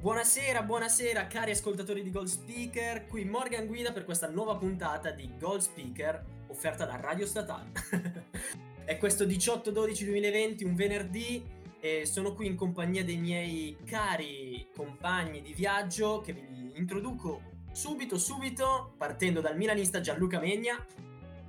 Buonasera, buonasera cari ascoltatori di Gold Speaker, qui Morgan Guida per questa nuova puntata di Gold Speaker offerta da Radio Statale. È questo 18-12-2020, un venerdì, e sono qui in compagnia dei miei cari compagni di viaggio che vi introduco subito, subito, partendo dal milanista Gianluca Megna.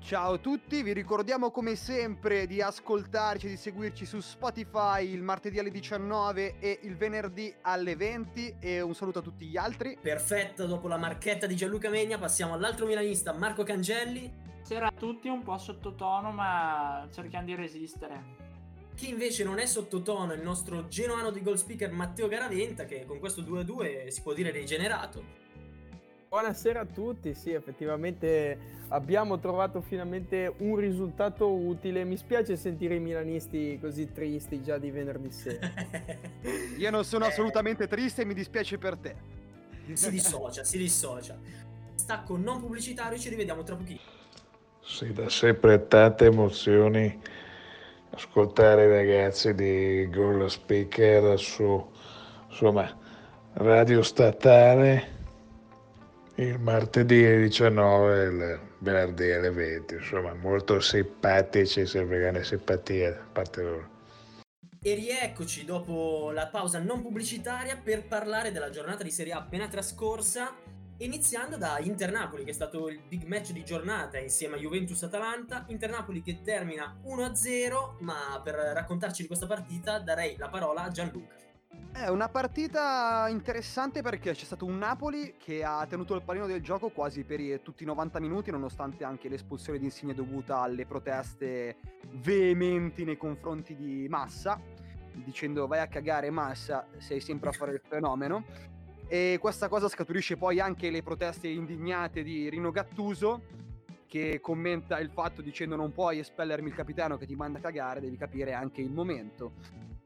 Ciao a tutti, vi ricordiamo come sempre di ascoltarci, di seguirci su Spotify il martedì alle 19 e il venerdì alle 20 e un saluto a tutti gli altri. Perfetto, dopo la marchetta di Gianluca Megna passiamo all'altro milanista Marco Cangelli. Buonasera a tutti, un po' sottotono ma cerchiamo di resistere. Chi invece non è sottotono è il nostro genuano di goal speaker Matteo Garaventa che con questo 2-2 si può dire rigenerato. Buonasera a tutti, sì effettivamente abbiamo trovato finalmente un risultato utile, mi spiace sentire i milanisti così tristi già di venerdì sera. Io non sono eh... assolutamente triste e mi dispiace per te. Si dissocia, si dissocia. Stacco non pubblicitario, ci rivediamo tra pochino. Sì, da sempre tante emozioni ascoltare i ragazzi di Goal Speaker su insomma, radio statale il martedì alle 19 e il venerdì alle 20, insomma molto simpatici, sempre grande simpatia da parte loro. E rieccoci dopo la pausa non pubblicitaria per parlare della giornata di Serie A appena trascorsa, iniziando da Inter-Napoli, che è stato il big match di giornata insieme a Juventus-Atalanta. Inter-Napoli che termina 1-0, ma per raccontarci di questa partita darei la parola a Gianluca. È una partita interessante perché c'è stato un Napoli che ha tenuto il pallino del gioco quasi per tutti i 90 minuti, nonostante anche l'espulsione di Insigne dovuta alle proteste veementi nei confronti di Massa, dicendo vai a cagare Massa, sei sempre a fare il fenomeno. E questa cosa scaturisce poi anche le proteste indignate di Rino Gattuso, che commenta il fatto dicendo non puoi espellermi il capitano che ti manda a cagare, devi capire anche il momento.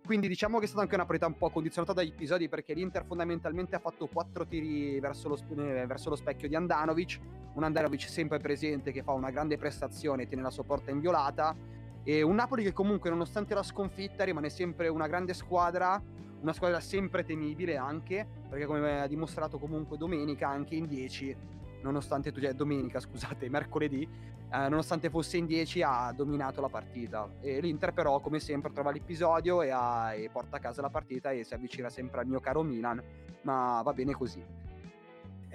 Quindi diciamo che è stata anche una partita un po' condizionata dagli episodi perché l'Inter fondamentalmente ha fatto quattro tiri verso lo, eh, verso lo specchio di Andanovic, un Andanovic sempre presente che fa una grande prestazione e tiene la sua porta inviolata. E un Napoli che comunque nonostante la sconfitta rimane sempre una grande squadra, una squadra sempre temibile anche perché come ha dimostrato comunque domenica anche in 10 nonostante tu, cioè domenica scusate, mercoledì, eh, nonostante fosse in 10 ha dominato la partita. E l'Inter però come sempre trova l'episodio e, ha, e porta a casa la partita e si avvicina sempre al mio caro Milan, ma va bene così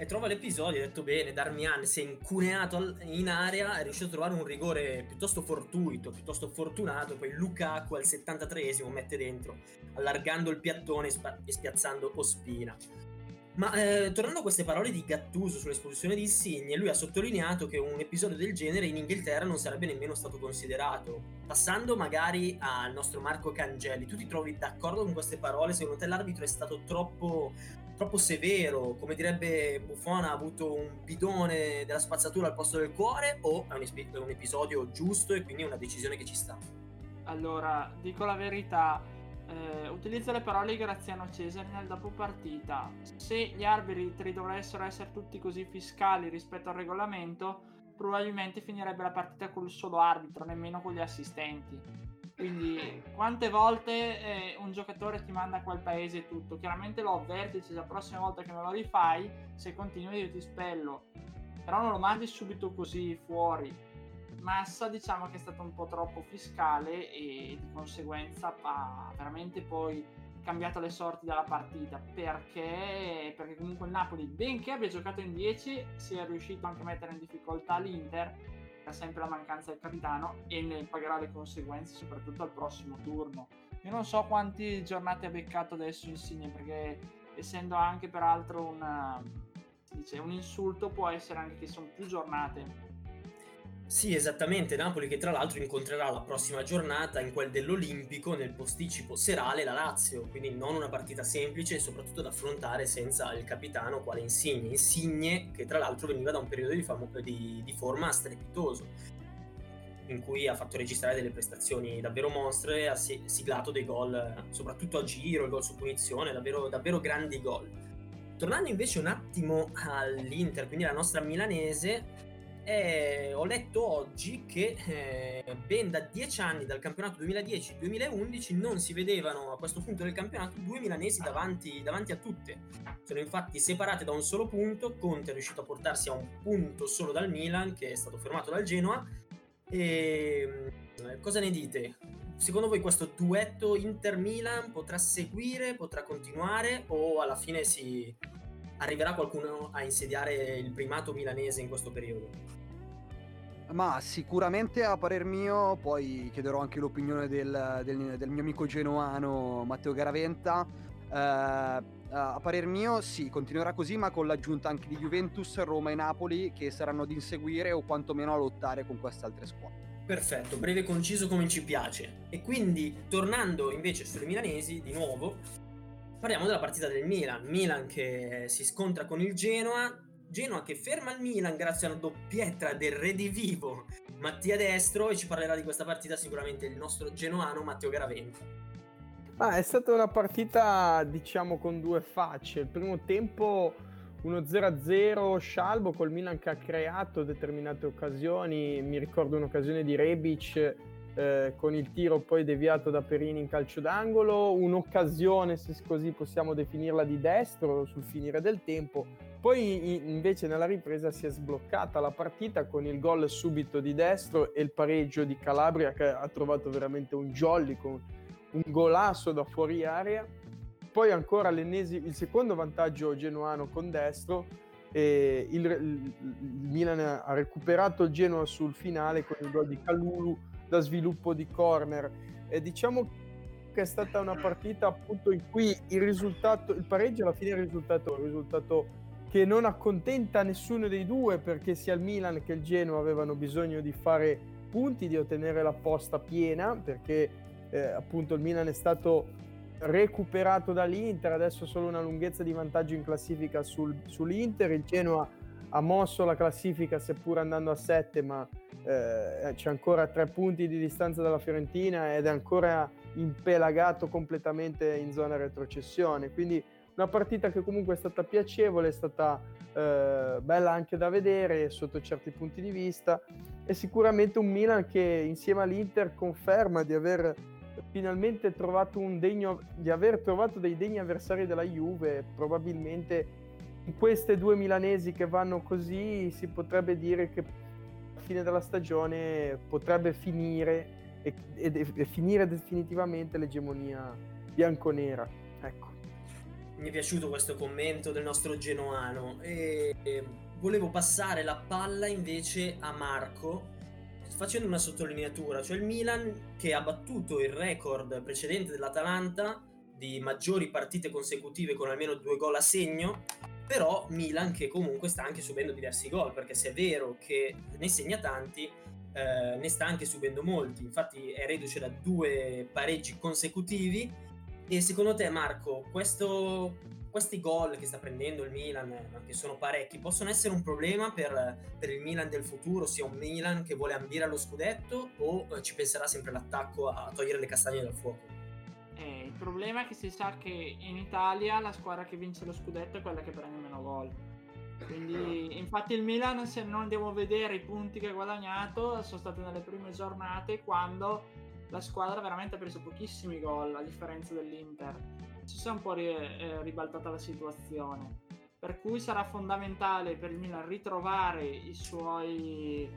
e trova l'episodio, ha detto bene, Darmian si è incuneato in area, è riuscito a trovare un rigore piuttosto fortuito, piuttosto fortunato, poi Lukaku al 73esimo mette dentro, allargando il piattone e spiazzando Ospina. Ma eh, tornando a queste parole di Gattuso sull'esposizione di Insigne, lui ha sottolineato che un episodio del genere in Inghilterra non sarebbe nemmeno stato considerato. Passando magari al nostro Marco Cangelli, tu ti trovi d'accordo con queste parole? Secondo te l'arbitro è stato troppo, troppo severo? Come direbbe Buffon ha avuto un bidone della spazzatura al posto del cuore? O è un, è un episodio giusto e quindi è una decisione che ci sta? Allora, dico la verità eh, utilizza le parole di Graziano Cesare nel dopo partita. Se gli arbitri dovessero essere tutti così fiscali rispetto al regolamento, probabilmente finirebbe la partita col solo arbitro, nemmeno con gli assistenti. Quindi, quante volte eh, un giocatore ti manda a quel paese e tutto? Chiaramente lo avverti, dice la prossima volta che me lo rifai, se continui io ti spello. Però non lo mandi subito così fuori Massa diciamo che è stato un po' troppo fiscale e di conseguenza ha veramente poi cambiato le sorti della partita. Perché, perché comunque il Napoli benché abbia giocato in 10 si è riuscito anche a mettere in difficoltà l'Inter ha sempre la mancanza del capitano e ne pagherà le conseguenze soprattutto al prossimo turno. Io non so quanti giornate ha beccato adesso Insigne perché essendo anche peraltro una, dice, un insulto può essere anche che sono più giornate Sì, esattamente, Napoli che tra l'altro incontrerà la prossima giornata in quel dell'Olimpico nel posticipo serale la Lazio, quindi non una partita semplice e soprattutto da affrontare senza il capitano quale Insigne, Insigne che tra l'altro veniva da un periodo di, famo- di, di forma strepitoso in cui ha fatto registrare delle prestazioni davvero mostre, ha siglato dei gol, soprattutto a giro, il gol su punizione, davvero, davvero grandi gol. Tornando invece un attimo all'Inter, quindi alla nostra milanese, eh, ho letto oggi che eh, ben da dieci anni dal campionato 2010-2011 non si vedevano a questo punto del campionato due milanesi davanti, davanti, a tutte. Sono infatti separate da un solo punto. Conte è riuscito a portarsi a un punto solo dal Milan, che è stato fermato dal Genoa. E mm, cosa ne dite? Secondo voi questo duetto Inter-Milan potrà seguire, potrà continuare o alla fine si arriverà qualcuno a insediare il primato milanese in questo periodo? Ma sicuramente a parer mio, poi chiederò anche l'opinione del, del, del mio amico genuano Matteo Garaventa. Eh, a parer mio sì, continuerà così, ma con l'aggiunta anche di Juventus, Roma e Napoli che saranno ad inseguire o quantomeno a lottare con queste altre squadre. Perfetto, breve e conciso come ci piace. E quindi, tornando invece sulle milanesi, di nuovo, parliamo della partita del Milan. Milan che si scontra con il Genoa, Genoa che ferma il Milan grazie alla doppietta del redivivo Mattia Destro e ci parlerà di questa partita sicuramente il nostro genoano Matteo Garaventa. Ah, è stata una partita diciamo con due facce. Il primo tempo 1-0-0 scialbo col Milan che ha creato determinate occasioni. Mi ricordo un'occasione di Rebic eh, con il tiro poi deviato da Perini in calcio d'angolo, un'occasione, se così possiamo definirla, di destro sul finire del tempo poi invece nella ripresa si è sbloccata la partita con il gol subito di destro e il pareggio di Calabria che ha trovato veramente un jolly con un golasso da fuori area. Poi ancora il secondo vantaggio genuano con destro e il, il, Milan ha recuperato il Genoa sul finale con il gol di Calulu da sviluppo di corner. E diciamo che è stata una partita appunto in cui il risultato, il pareggio alla fine è il risultato, il risultato che non accontenta nessuno dei due perché sia il Milan che il Genoa avevano bisogno di fare punti, di ottenere la posta piena perché eh, appunto il Milan è stato recuperato dall'Inter, adesso solo una lunghezza di vantaggio in classifica sul, sull'Inter, il Genoa ha mosso la classifica seppur andando a 7 ma eh, c'è ancora 3 punti di distanza dalla Fiorentina ed è ancora impelagato completamente in zona retrocessione, quindi una partita che comunque è stata piacevole, è stata eh, bella anche da vedere sotto certi punti di vista. E sicuramente un Milan che insieme all'Inter conferma di aver finalmente trovato degno di aver trovato dei degni avversari della Juve probabilmente queste due milanesi che vanno così si potrebbe dire che a fine della stagione potrebbe finire e, e, e finire definitivamente l'egemonia bianconera ecco. Mi è piaciuto questo commento del nostro genoano. E volevo passare la palla invece a Marco facendo una sottolineatura, cioè il Milan che ha battuto il record precedente dell'Atalanta di maggiori partite consecutive con almeno due gol a segno, però Milan che comunque sta anche subendo diversi gol, perché se è vero che ne segna tanti, eh, ne sta anche subendo molti, infatti è reduce da due pareggi consecutivi e secondo te, Marco, questo, questi gol che sta prendendo il Milan, che sono parecchi, possono essere un problema per, per, il Milan del futuro, sia un Milan che vuole ambire allo scudetto o ci penserà sempre l'attacco a togliere le castagne dal fuoco? Il problema è che si sa che in Italia la squadra che vince lo scudetto è quella che prende meno gol. Quindi, infatti, il Milan, se non a vedere i punti che ha guadagnato, sono state nelle prime giornate quando la squadra veramente ha preso pochissimi gol a differenza dell'Inter. Si è un po' ri- eh, ribaltata la situazione. Per cui sarà fondamentale per il Milan ritrovare i suoi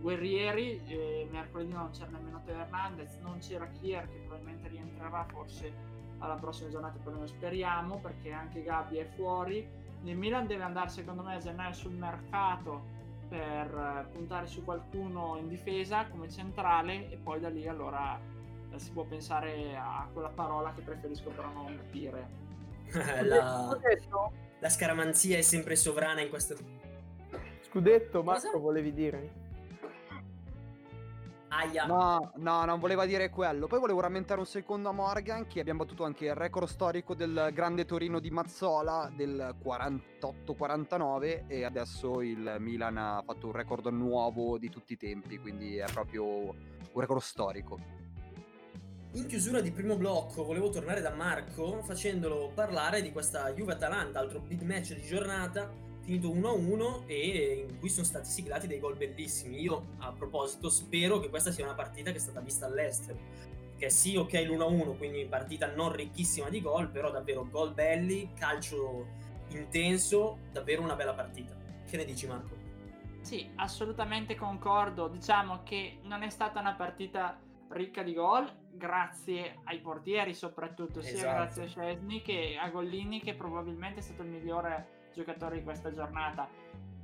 guerrieri. Eh, mercoledì non c'era nemmeno Teo Hernandez, non c'era Kier che probabilmente rientrerà forse alla prossima giornata, però noi speriamo perché anche Gabby è fuori. Il Milan deve andare secondo me a gennaio sul mercato per puntare su qualcuno in difesa come centrale e poi da lì allora eh, si può pensare a quella parola che preferisco però non dire. la, la scaramanzia è sempre sovrana in questo... Scudetto, Marco, Cosa? volevi dire? Aia. No, no, non voleva dire quello. Poi volevo rammentare un secondo a Morgan che abbiamo battuto anche il record storico del grande Torino di Mazzola del 48-49 e adesso il Milan ha fatto un record nuovo di tutti i tempi, quindi è proprio un record storico. In chiusura di primo blocco volevo tornare da Marco facendolo parlare di questa Juve-Atalanta, altro big match di giornata finito 1-1 e in cui sono stati siglati dei gol bellissimi. Io a proposito spero che questa sia una partita che è stata vista all'estero. Che sì, ok, l'1-1, quindi partita non ricchissima di gol, però davvero gol belli, calcio intenso, davvero una bella partita. Che ne dici Marco? Sì, assolutamente concordo. Diciamo che non è stata una partita ricca di gol, grazie ai portieri soprattutto, sia Esatto. grazie a Scesni che a Gollini che probabilmente è stato il migliore giocatore di questa giornata.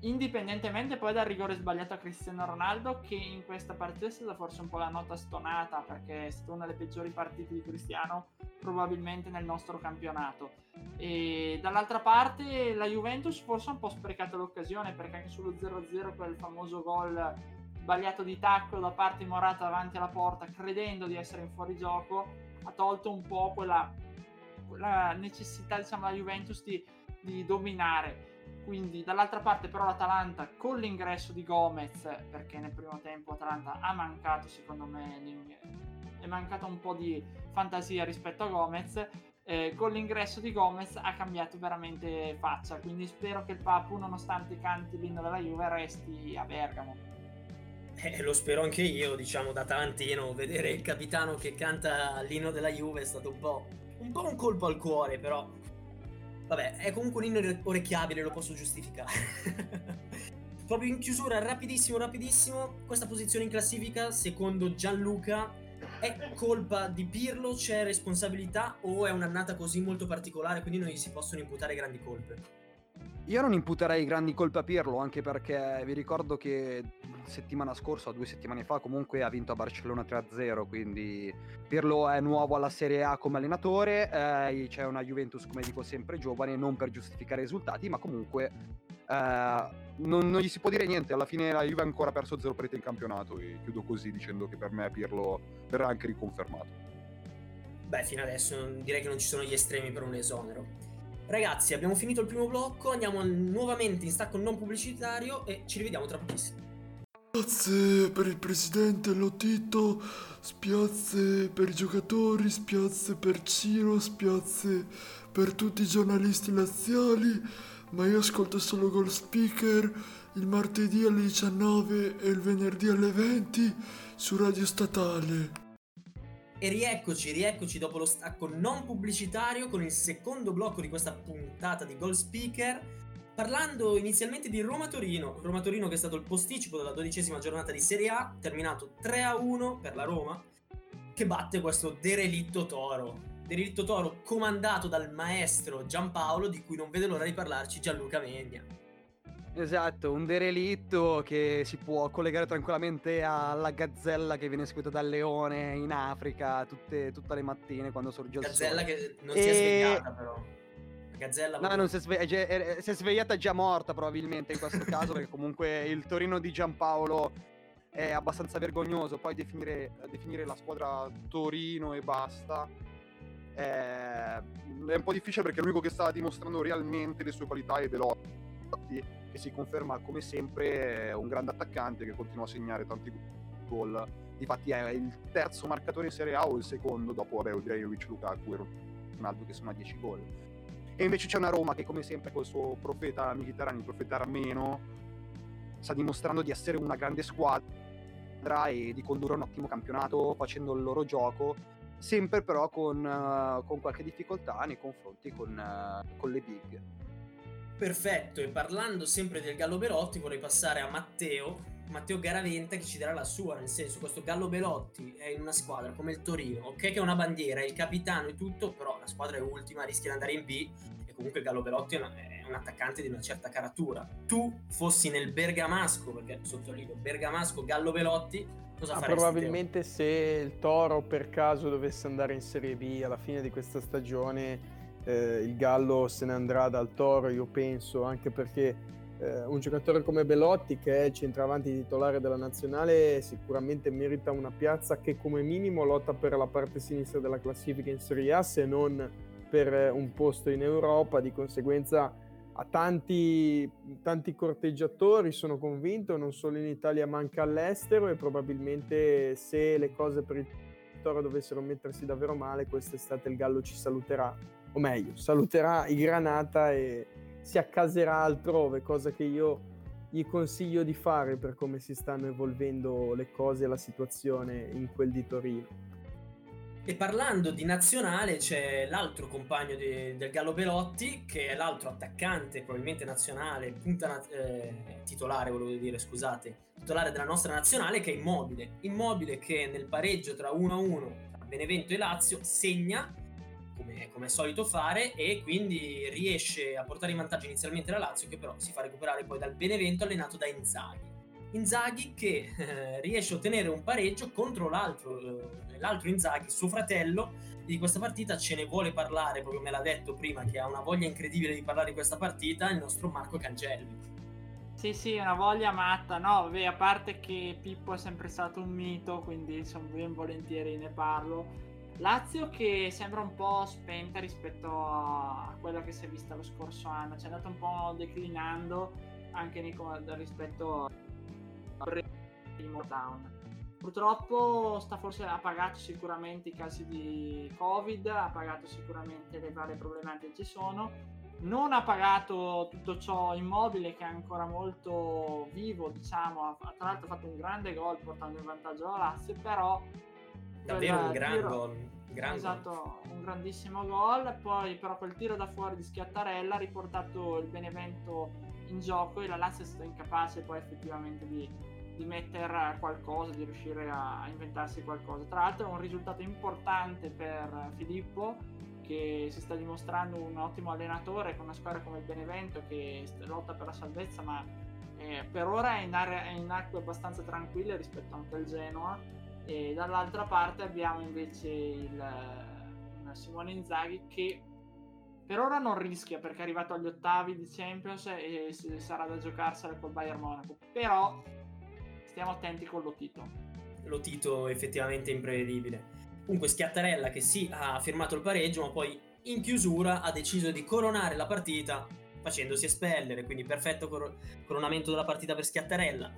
Indipendentemente poi dal rigore sbagliato a Cristiano Ronaldo, che in questa partita è stata forse un po' la nota stonata, perché è stata una delle peggiori partite di Cristiano probabilmente nel nostro campionato. E dall'altra parte la Juventus forse ha un po' sprecato l'occasione, perché anche sullo 0-0 quel famoso gol sbagliato di tacco da parte Morata davanti alla porta, credendo di essere in fuorigioco, ha tolto un po' quella, quella necessità, diciamo, alla Juventus di, di dominare. Quindi dall'altra parte però l'Atalanta con l'ingresso di Gomez, perché nel primo tempo Atalanta ha mancato secondo me, è mancata un po' di fantasia rispetto a Gomez, eh, con l'ingresso di Gomez ha cambiato veramente faccia, quindi spero che il Papu nonostante canti l'inno della Juve resti a Bergamo. Eh, lo spero anche io, diciamo, da Tarantino, vedere il capitano che canta l'inno della Juve è stato un po', un po' un colpo al cuore, però... Vabbè, è comunque un inno orecchiabile, lo posso giustificare. Proprio in chiusura, rapidissimo, rapidissimo, questa posizione in classifica, secondo Gianluca, è colpa di Pirlo, c'è responsabilità o è un'annata così molto particolare, quindi non gli si possono imputare grandi colpe? Io non imputerei grandi colpe a Pirlo, anche perché vi ricordo che settimana scorsa due settimane fa comunque ha vinto a Barcellona 3-0, quindi Pirlo è nuovo alla Serie A come allenatore, eh, c'è una Juventus, come dico sempre, giovane, non per giustificare i risultati, ma comunque eh, non, non gli si può dire niente, alla fine la Juve ha ancora perso zero partite in campionato e chiudo così dicendo che per me Pirlo verrà anche riconfermato. Beh, fino adesso direi che non ci sono gli estremi per un esonero. Ragazzi, abbiamo finito il primo blocco, andiamo nuovamente in stacco non pubblicitario e ci rivediamo tra pochissimo. Spiazze per il presidente Lotito, spiazze per i giocatori, spiazze per Ciro, spiazze per tutti i giornalisti laziali, ma io ascolto solo Gold Speaker il martedì alle 19 e il venerdì alle 20 su Radio Statale. E rieccoci, rieccoci dopo lo stacco non pubblicitario con il secondo blocco di questa puntata di Goal Speaker, parlando inizialmente di Roma-Torino. Roma-Torino che è stato il posticipo della dodicesima giornata di Serie A, terminato 3-1 per la Roma, che batte questo derelitto Toro. Derelitto Toro comandato dal maestro Giampaolo, di cui non vede l'ora di parlarci Gianluca Megna. Esatto, un derelitto che si può collegare tranquillamente alla gazzella che viene seguita dal leone in Africa tutte, tutte le mattine quando sorge il Gazzella sole. che non si è E- svegliata però. La Gazzella No, non si è, sve- è già- è- si è svegliata già morta probabilmente in questo caso perché comunque il Torino di Giampaolo è abbastanza vergognoso, poi definire, definire la squadra Torino e basta è, è un po' difficile perché l'unico che sta dimostrando realmente le sue qualità è Belotti che si conferma come sempre un grande attaccante che continua a segnare tanti gol. Infatti è il terzo marcatore in Serie A o il secondo dopo vabbè Odrejovic, Lukaku e Ronaldo che sono a 10 gol. E invece c'è una Roma che come sempre col suo profeta Mkhitaryan, il profeta armeno sta dimostrando di essere una grande squadra e di condurre un ottimo campionato facendo il loro gioco sempre però con, eh, con qualche difficoltà nei confronti con, eh, con le big Perfetto, e parlando sempre del Gallo Belotti vorrei passare a Matteo, Matteo Garaventa che ci darà la sua, nel senso questo Gallo Belotti è in una squadra come il Torino, ok che è una bandiera, è il capitano e tutto, però la squadra è ultima, rischia di andare in B e comunque il Gallo Belotti è, una- è un attaccante di una certa caratura. Tu fossi nel Bergamasco, perché sottolineo Bergamasco Gallo Belotti, cosa Ah, faresti? probabilmente se il Toro per caso dovesse andare in Serie B alla fine di questa stagione, eh, il Gallo se ne andrà dal Toro, io penso, anche perché eh, un giocatore come Belotti, che è il centravanti titolare della nazionale, sicuramente merita una piazza che come minimo lotta per la parte sinistra della classifica in Serie A, se non per un posto in Europa. Di conseguenza ha tanti, tanti corteggiatori, sono convinto, non solo in Italia ma anche all'estero e probabilmente se le cose per il Toro dovessero mettersi davvero male, quest'estate il Gallo ci saluterà, o meglio, saluterà i Granata e si accaserà altrove, cosa che io gli consiglio di fare per come si stanno evolvendo le cose e la situazione in quel di Torino. E parlando di nazionale c'è l'altro compagno di, del Gallo Belotti, che è l'altro attaccante, probabilmente nazionale, punta eh, titolare, volevo dire, scusate, titolare della nostra nazionale, che è Immobile. Immobile che nel pareggio tra 1-1 tra Benevento e Lazio segna, come, come è solito fare, e quindi riesce a portare in vantaggio inizialmente la Lazio, che però si fa recuperare poi dal Benevento allenato da Inzaghi. Inzaghi che eh, riesce a ottenere un pareggio contro l'altro, eh, l'altro Inzaghi, suo fratello. Di questa partita ce ne vuole parlare, proprio me l'ha detto prima, che ha una voglia incredibile di parlare di questa partita, il nostro Marco Cangelli. Sì, sì, una voglia matta, no? Vabbè, a parte che Pippo è sempre stato un mito, quindi insomma, ben volentieri ne parlo. Lazio che sembra un po' spenta rispetto a quella che si è vista lo scorso anno, ci è andato un po' declinando anche nei, rispetto primo down. Purtroppo sta forse, ha pagato sicuramente i casi di Covid, ha pagato sicuramente le varie problematiche che ci sono, non ha pagato tutto ciò immobile che è ancora molto vivo, diciamo, tra l'altro ha fatto un grande gol portando in vantaggio la Lazio, però... Davvero un gran tiro, gol. Gran esatto, gol. un grandissimo gol, poi però quel tiro da fuori di Schiattarella ha riportato il Benevento in gioco e la Lazio è stata incapace poi effettivamente di di mettere qualcosa, di riuscire a inventarsi qualcosa. Tra l'altro è un risultato importante per Filippo che si sta dimostrando un ottimo allenatore con una squadra come il Benevento che lotta per la salvezza ma eh, per ora è in, area, è in acque abbastanza tranquille rispetto anche al Genoa e dall'altra parte abbiamo invece il, Simone Inzaghi che per ora non rischia perché è arrivato agli ottavi di Champions e sarà da giocarsela col Bayern Monaco però stiamo attenti con Lotito. Lotito effettivamente imprevedibile. Comunque Schiattarella che sì ha firmato il pareggio, ma poi in chiusura ha deciso di coronare la partita facendosi espellere, quindi perfetto cor- coronamento della partita per Schiattarella.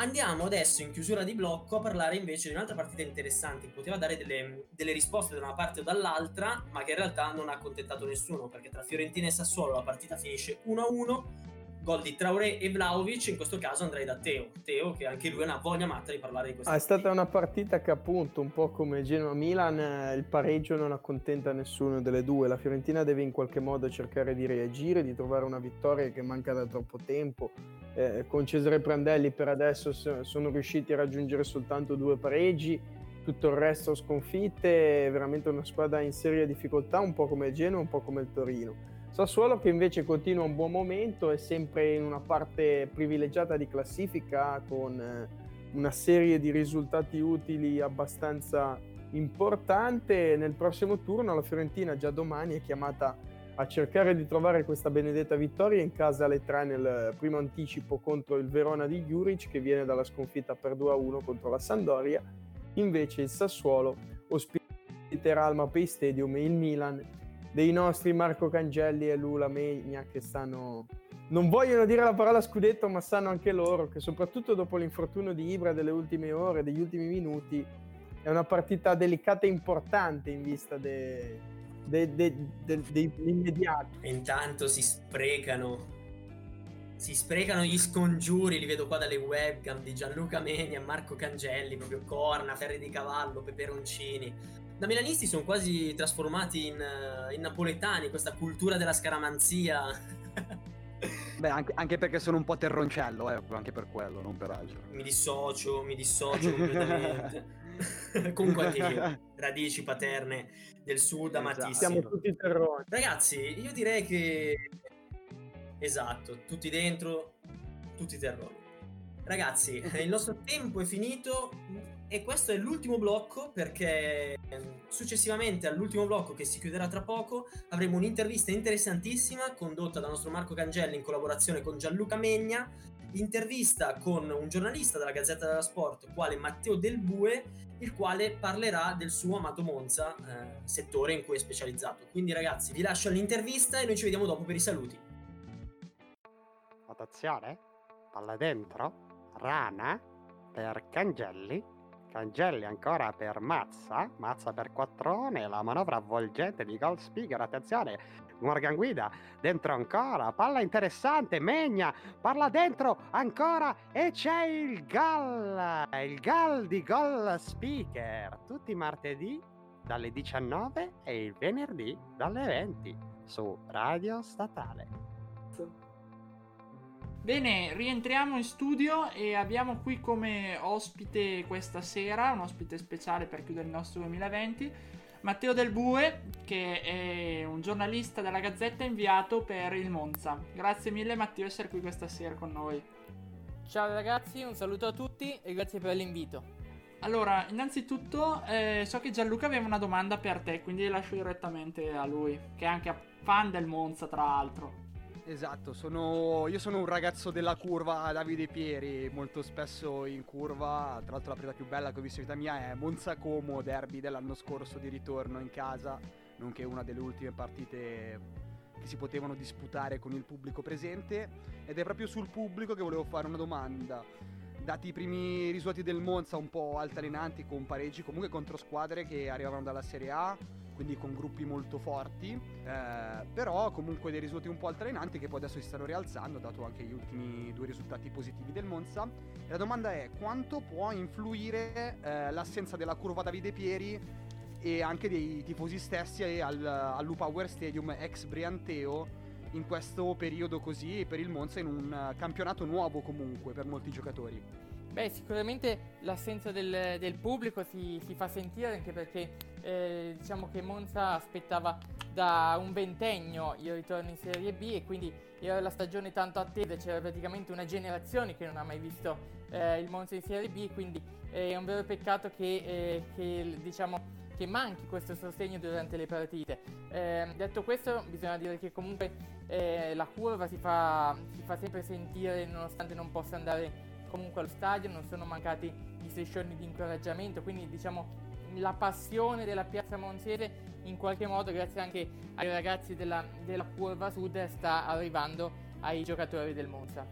Andiamo adesso in chiusura di blocco a parlare invece di un'altra partita interessante che poteva dare delle, delle, risposte da una parte o dall'altra, ma che in realtà non ha accontentato nessuno, perché tra Fiorentina e Sassuolo la partita finisce 1-1 gol di Traoré e Vlaovic, in questo caso andrei da Teo. Teo che anche lui ha una voglia matta di parlare di questa ah, È stata una partita che appunto, un po' come Genoa-Milan, eh, il pareggio non accontenta nessuno delle due. La Fiorentina deve in qualche modo cercare di reagire, di trovare una vittoria che manca da troppo tempo. Eh, con Cesare Prandelli per adesso sono riusciti a raggiungere soltanto due pareggi, tutto il resto sconfitte, veramente una squadra in seria difficoltà, un po' come il Genoa, un po' come il Torino. Sassuolo che invece continua un buon momento, è sempre in una parte privilegiata di classifica con eh, una serie di risultati utili abbastanza importante. Nel prossimo turno la Fiorentina già domani è chiamata a cercare di trovare questa benedetta vittoria in casa alle tre nel primo anticipo contro il Verona di Juric che viene dalla sconfitta per 2-1 contro la Sandoria. Invece il Sassuolo ospiterà al Mapei Stadium il Milan dei nostri Marco Cangelli e Lula Megna che stanno non vogliono dire la parola scudetto ma sanno anche loro che soprattutto dopo l'infortunio di Ibra delle ultime ore, degli ultimi minuti è una partita delicata e importante in vista de, de, de, dell'immediato intanto si sprecano si sprecano gli scongiuri, li vedo qua dalle webcam di Gianluca Meni e Marco Cangelli, proprio corna, ferri di cavallo, peperoncini da milanisti sono quasi trasformati in, eh, in napoletani, questa cultura della scaramanzia. Beh, anche, anche, perché sono un po' terroncello, eh, anche per quello, non per altro. Mi dissocio, mi dissocio completamente. Comunque anche io, radici paterne del sud esatto. amatissimo. Siamo tutti terroni. Ragazzi, io direi che... Esatto, tutti dentro, tutti terroni. Ragazzi, il nostro tempo è finito E questo è l'ultimo blocco perché ehm, successivamente all'ultimo blocco che si chiuderà tra poco avremo un'intervista interessantissima condotta dal nostro Marco Cangelli in collaborazione con Gianluca Megna, intervista con un giornalista della Gazzetta dello Sport quale Matteo Del Bue, il quale parlerà del suo amato Monza, eh, settore in cui è specializzato. Quindi ragazzi vi lascio all'intervista e noi ci vediamo dopo per i saluti. Attenzione, palla dentro, rana per Cangelli Cangelli ancora per Mazza, Mazza per Quattrone, la manovra avvolgente di Gold Speaker, attenzione, Morgan Guida, dentro ancora, palla interessante, Megna, parla dentro ancora e c'è il gol, il gol di Gold Speaker, tutti i martedì dalle 19 e il venerdì dalle 20 su Radio Statale. Bene, rientriamo in studio e abbiamo qui come ospite questa sera, un ospite speciale per chiudere il nostro 2020, Matteo Del Bue, che è un giornalista della Gazzetta inviato per il Monza. Grazie mille Matteo di essere qui questa sera con noi. Ciao ragazzi, un saluto a tutti e grazie per l'invito. Allora, innanzitutto eh, so che Gianluca aveva una domanda per te, quindi lascio direttamente a lui, che è anche fan del Monza tra l'altro. Esatto, sono, io sono un ragazzo della curva Davide Pieri, molto spesso in curva, tra l'altro la presa più bella che ho visto in vita mia è Monza Como Derby dell'anno scorso di ritorno in casa, nonché una delle ultime partite che si potevano disputare con il pubblico presente ed è proprio sul pubblico che volevo fare una domanda. Dati i primi risultati del Monza un po' altalenanti con pareggi comunque contro squadre che arrivavano dalla Serie A, quindi con gruppi molto forti, eh, però comunque dei risultati un po' altalenanti che poi adesso si stanno rialzando, dato anche gli ultimi due risultati positivi del Monza. E la domanda è quanto può influire eh, l'assenza della curva Davide Pieri e anche dei tifosi stessi al, al Power Stadium ex Brianteo in questo periodo così per il Monza in un campionato nuovo comunque per molti giocatori. Beh, sicuramente l'assenza del, del pubblico si, si, fa sentire anche perché eh, diciamo che Monza aspettava da un ventennio il ritorno in Serie B e quindi era la stagione tanto attesa, c'era praticamente una generazione che non ha mai visto eh, il Monza in Serie B, quindi è un vero peccato che, eh, che, diciamo, che manchi questo sostegno durante le partite. Eh, detto questo, bisogna dire che comunque eh, la curva si fa, si fa sempre sentire nonostante non possa andare comunque allo stadio, non sono mancati gli striscioni di incoraggiamento, quindi diciamo la passione della piazza monzese in qualche modo grazie anche ai ragazzi della, della curva sud sta arrivando ai giocatori del Monza.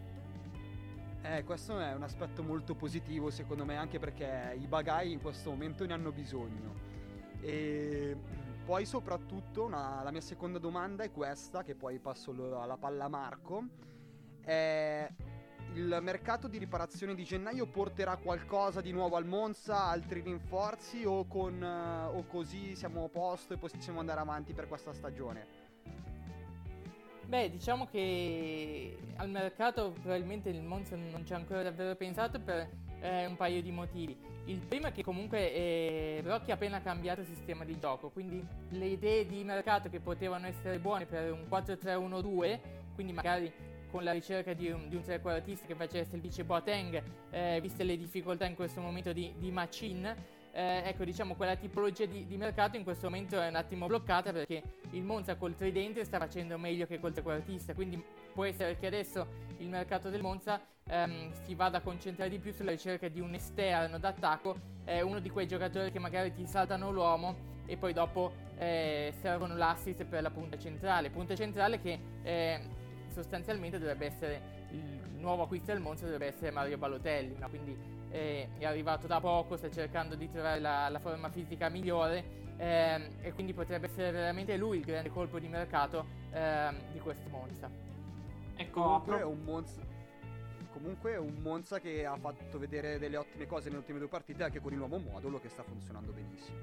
Eh, questo è un aspetto molto positivo secondo me anche perché i bagai in questo momento ne hanno bisogno. E poi soprattutto una, la mia seconda domanda è questa, che poi passo la palla a Marco. È il mercato di riparazione di gennaio porterà qualcosa di nuovo al Monza, altri rinforzi o, con, uh, o così siamo a posto e possiamo andare avanti per questa stagione? Beh, diciamo che al mercato probabilmente il Monza non ci ha ancora davvero pensato per eh, un paio di motivi. Il primo è che comunque eh, Rocchi ha appena cambiato il sistema di gioco, quindi le idee di mercato che potevano essere buone per un 4-3-1-2, quindi magari con la ricerca di un, di un trequartista che facesse il vice Boateng, eh, viste le difficoltà in questo momento di, di Machin. Eh, ecco, diciamo, quella tipologia di, di, mercato in questo momento è un attimo bloccata perché il Monza col tridente sta facendo meglio che col trequartista, quindi può essere che adesso il mercato del Monza ehm, si vada a concentrare di più sulla ricerca di un esterno d'attacco, eh, uno di quei giocatori che magari ti saltano l'uomo e poi dopo eh, servono l'assist per la punta centrale, punta centrale che eh, sostanzialmente dovrebbe essere il nuovo acquisto del Monza dovrebbe essere Mario Balotelli, no? quindi eh, è arrivato da poco, sta cercando di trovare la, la forma fisica migliore eh, e quindi potrebbe essere veramente lui il grande colpo di mercato eh, di questo Monza. Ecco, comunque è un Monza comunque un Monza che ha fatto vedere delle ottime cose nelle ultime due partite anche con il nuovo modulo che sta funzionando benissimo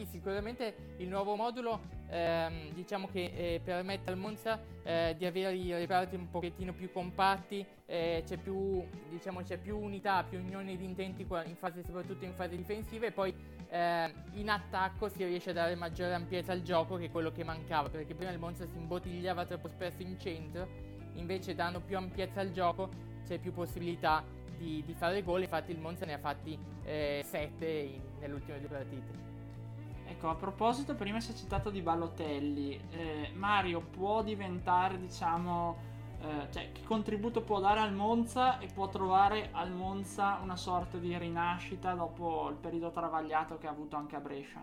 sì, sicuramente il nuovo modulo ehm, diciamo che eh, permette al Monza eh, di avere i reparti un pochettino più compatti, eh, c'è, più, diciamo, c'è più unità, più unione di intenti in fase, soprattutto in fase difensiva e poi ehm, in attacco si riesce a dare maggiore ampiezza al gioco che quello che mancava, perché prima il Monza si imbottigliava troppo spesso in centro, invece dando più ampiezza al gioco c'è più possibilità di, di fare gol, infatti il Monza ne ha fatti 7 nelle ultime due partite. Ecco, a proposito, prima si è citato di Balotelli. Eh, Mario può diventare, diciamo, eh, cioè, che contributo può dare al Monza e può trovare al Monza una sorta di rinascita dopo il periodo travagliato che ha avuto anche a Brescia?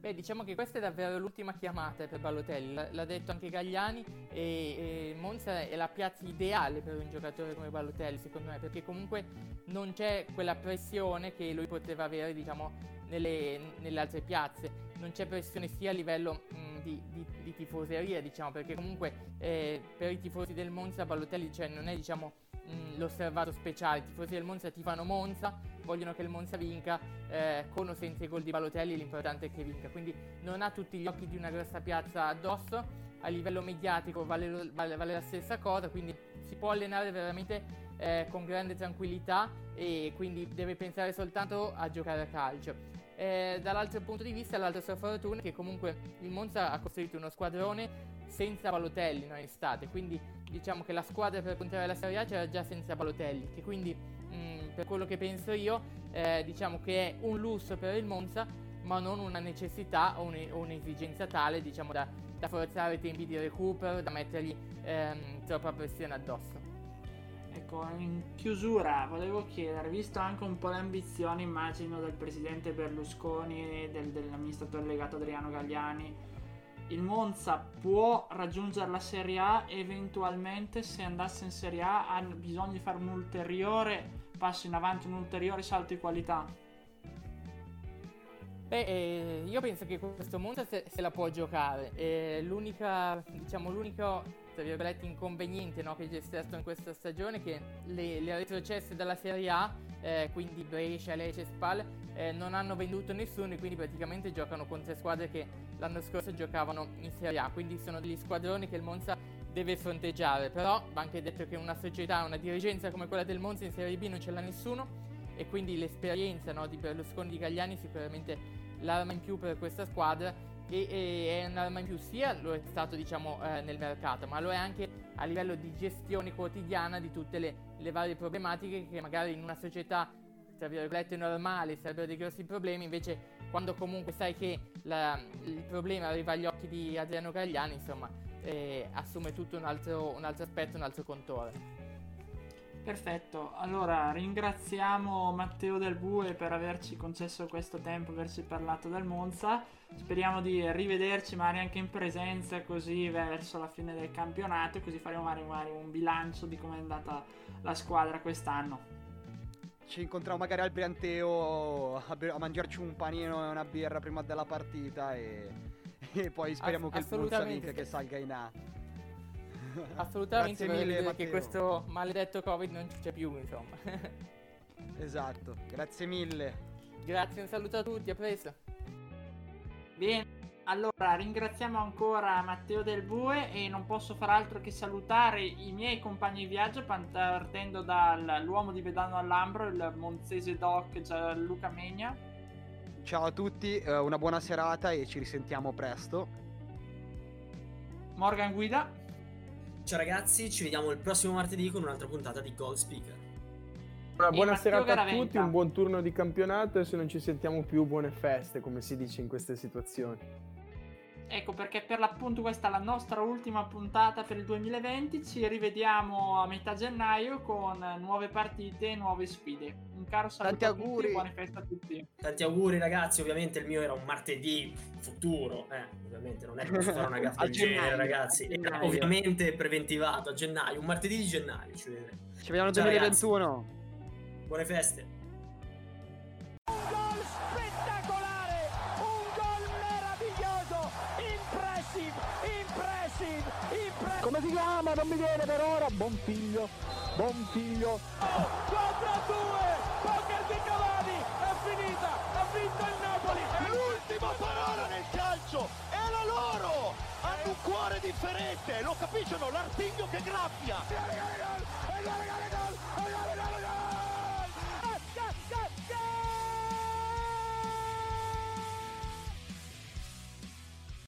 Beh, diciamo che questa è davvero l'ultima chiamata per Balotelli, L- l'ha detto anche Gagliani e, e, Monza è la piazza ideale per un giocatore come Balotelli, secondo me, perché comunque non c'è quella pressione che lui poteva avere, diciamo, nelle, nelle altre piazze. Non c'è pressione sia a livello mh, di, di, di, tifoseria, diciamo, perché comunque eh, per i tifosi del Monza Balotelli cioè, non è diciamo, mh, l'osservato speciale. I tifosi del Monza tifano Monza, vogliono che il Monza vinca, eh, con o senza i gol di Balotelli, l'importante è che vinca. Quindi non ha tutti gli occhi di una grossa piazza addosso. A livello mediatico vale, vale, vale la stessa cosa, quindi si può allenare veramente eh, con grande tranquillità e quindi deve pensare soltanto a giocare a calcio. Eh, dall'altro punto di vista, l'altra sua fortuna è che comunque il Monza ha costruito uno squadrone senza Balotelli no, in estate, quindi diciamo che la squadra per puntare la Serie A c'era già senza Balotelli, che quindi mh, per quello che penso io, eh, diciamo che è un lusso per il Monza, ma non una necessità o, un, o un'esigenza tale, diciamo, da, da, forzare i tempi di recupero, da mettergli ehm, troppa pressione addosso. Ecco, in chiusura volevo chiedere, visto anche un po' le ambizioni, immagino, del presidente Berlusconi e del, dell'amministratore legato Adriano Gagliani, il Monza può raggiungere la Serie A eventualmente se andasse in Serie A ha bisogno di fare un ulteriore passo in avanti, un ulteriore salto di qualità? Beh, eh, io penso che questo Monza se, se la può giocare. Eh, l'unica, diciamo, l'unico tra virgolette inconveniente no, che stato in questa stagione che le, le retrocesse dalla Serie A eh, quindi Brescia, Lecce e Spal eh, non hanno venduto nessuno e quindi praticamente giocano contro squadre che l'anno scorso giocavano in Serie A. Quindi sono degli squadroni che il Monza deve fronteggiare. Però va anche detto che una società, una dirigenza come quella del Monza in Serie B non ce l'ha nessuno e quindi l'esperienza no, di Berlusconi di Gagliani sicuramente l'arma in più per questa squadra e, e, è un'arma in più sia lo è stato diciamo eh, nel mercato ma lo è anche a livello di gestione quotidiana di tutte le, le varie problematiche che magari in una società tra virgolette normale sarebbero dei grossi problemi invece quando comunque sai che la, il problema arriva agli occhi di Adriano Gagliani insomma eh, assume tutto un altro, un altro aspetto un altro contorno Perfetto, allora ringraziamo Matteo Del Bue per averci concesso questo tempo, averci parlato del Monza. Speriamo di rivederci magari anche in presenza così verso la fine del campionato, così faremo magari un bilancio di come è andata la squadra quest'anno. Ci incontriamo magari al Brianteo a, a mangiarci un panino e una birra prima della partita e, e poi speriamo Ass- che il Monza vinca, che salga in A. Assolutamente, grazie mille, che questo maledetto Covid non c'è più, insomma. esatto, grazie mille. Grazie, un saluto a tutti, a presto. Bene, allora ringraziamo ancora Matteo Del Bue e non posso far altro che salutare i miei compagni di viaggio partendo dall'uomo di Vedano all'Ambro, il monzese doc Gianluca Megna. Ciao a tutti, eh, una buona serata e ci risentiamo presto. Morgan Guida. Ciao ragazzi, ci vediamo il prossimo martedì con un'altra puntata di Gold Speaker. Una buona serata a tutti, un buon turno di campionato e se non ci sentiamo più buone feste, come si dice in queste situazioni. Ecco perché per l'appunto questa è la nostra ultima puntata per il 2020, ci rivediamo a metà gennaio con nuove partite e nuove sfide. Un caro saluto Tanti auguri. buone feste a tutti. Tanti auguri ragazzi, ovviamente il mio era un martedì futuro, eh, ovviamente non è che posso fare una gaffa del genere ragazzi, era ovviamente preventivato a gennaio, un martedì di gennaio ci vedremo. Ci vediamo nel Ciao, 2021. Ragazzi. Buone feste. Come si chiama? Non mi viene per ora. Buon figlio. Buon figlio. Oh, 4 a 2. Poker di Cavani. È finita. Ha vinto il Napoli. È l'ultima parola nel calcio. È la loro. Hanno un cuore differente. Lo capiscono? L'artiglio che graffia. E gol. E gol.